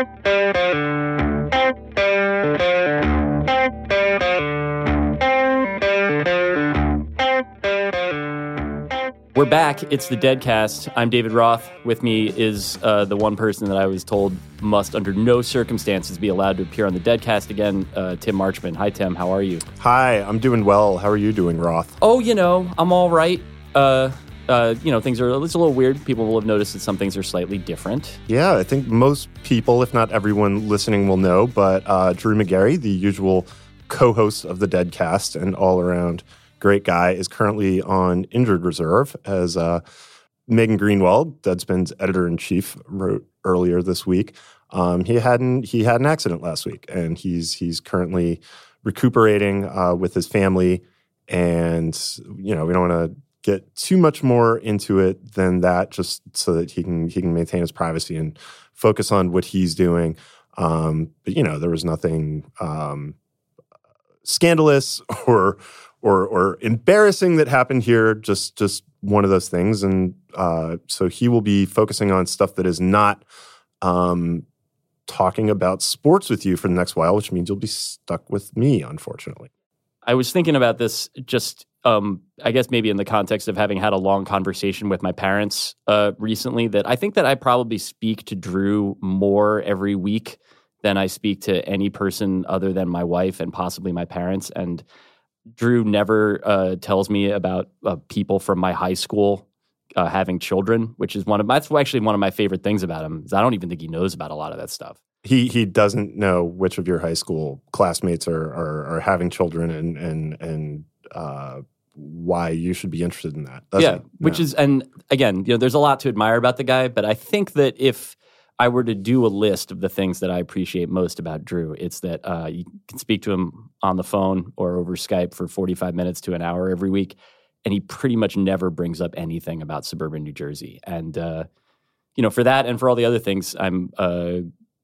We're back. It's the Deadcast. I'm David Roth. With me is uh, the one person that I was told must, under no circumstances, be allowed to appear on the Deadcast again, uh, Tim Marchman. Hi, Tim. How are you? Hi, I'm doing well. How are you doing, Roth? Oh, you know, I'm all right. Uh, uh, you know, things are it's a little weird. People will have noticed that some things are slightly different. Yeah, I think most people, if not everyone listening, will know. But uh, Drew Magary, the usual co-host of the Deadcast and all around great guy, is currently on injured reserve as uh, Megan Greenwell, Deadspin's editor in chief, wrote earlier this week. Um, he hadn't he had an accident last week, and he's he's currently recuperating uh, with his family. And you know, we don't want to get too much more into it than that, just so that he can he can maintain his privacy and focus on what he's doing. Um, but you know, there was nothing um, scandalous or or or embarrassing that happened here. Just just one of those things, and uh, so he will be focusing on stuff that is not um, talking about sports with you for the next while, which means you'll be stuck with me, unfortunately. I was thinking about this just, um, I guess maybe in the context of having had a long conversation with my parents uh, recently. That I think that I probably speak to Drew more every week than I speak to any person other than my wife and possibly my parents. And Drew never uh, tells me about uh, people from my high school uh, having children, which is one of my, that's actually one of my favorite things about him. Is I don't even think he knows about a lot of that stuff. He he doesn't know which of your high school classmates are are, are having children and and and uh, why you should be interested in that. yeah, which is and again, you know, there's a lot to admire about the guy, but I think that if I were to do a list of the things that I appreciate most about Drew, it's that uh, you can speak to him on the phone or over Skype for 45 minutes to an hour every week, and he pretty much never brings up anything about suburban New Jersey. And uh, you know, for that and for all the other things, I'm uh,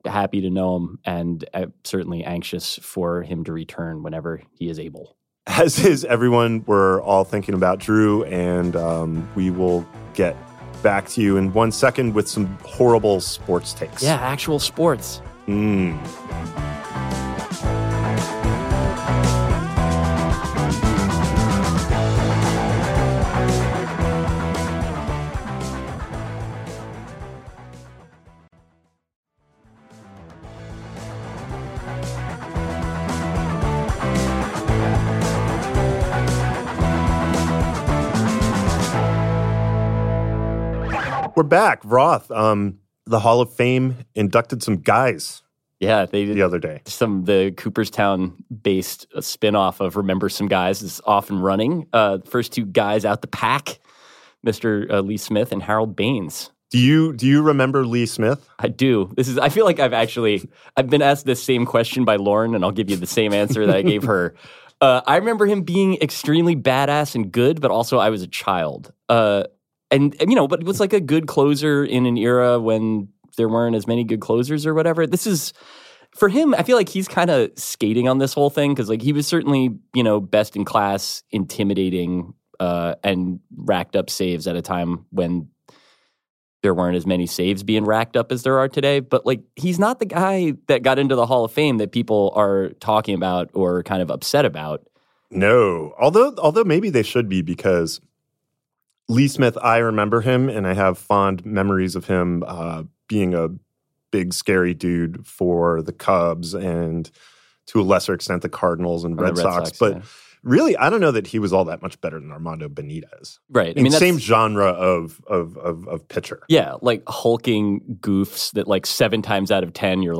happy to know him and uh, certainly anxious for him to return whenever he is able. As is everyone, we're all thinking about Drew, and um, we will get back to you in one second with some horrible sports takes. Yeah, actual sports. Mm. We're back. Roth, um, the Hall of Fame inducted some guys Yeah, they did the other day. some the Cooperstown based spinoff of Remember Some Guys is off and running. Uh, first two guys out the pack, Mr. Uh, Lee Smith and Harold Baines. Do you do you remember Lee Smith? I do. This is. I feel like I've actually. I've been asked this same question by Lauren, and I'll give you the same answer that I gave her. Uh, I remember him being extremely badass and good, but also I was a child. Uh, and, you know, but it was like a good closer in an era when there weren't as many good closers or whatever. This is for him. I feel like he's kind of skating on this whole thing because like he was certainly you know best in class, intimidating, uh, and racked up saves at a time when there weren't as many saves being racked up as there are today. But like he's not the guy that got into the Hall of Fame that people are talking about or kind of upset about. No, although although maybe they should be because Lee Smith, I remember him, and I have fond memories of him uh, being a big, scary dude for the Cubs and to a lesser extent the Cardinals and the Red, Red Sox. Sox, but yeah. really, I don't know that he was all that much better than Armando Benitez. Right. I mean, same genre of of of, of pitcher. Yeah, like hulking goofs that like seven times out of ten you're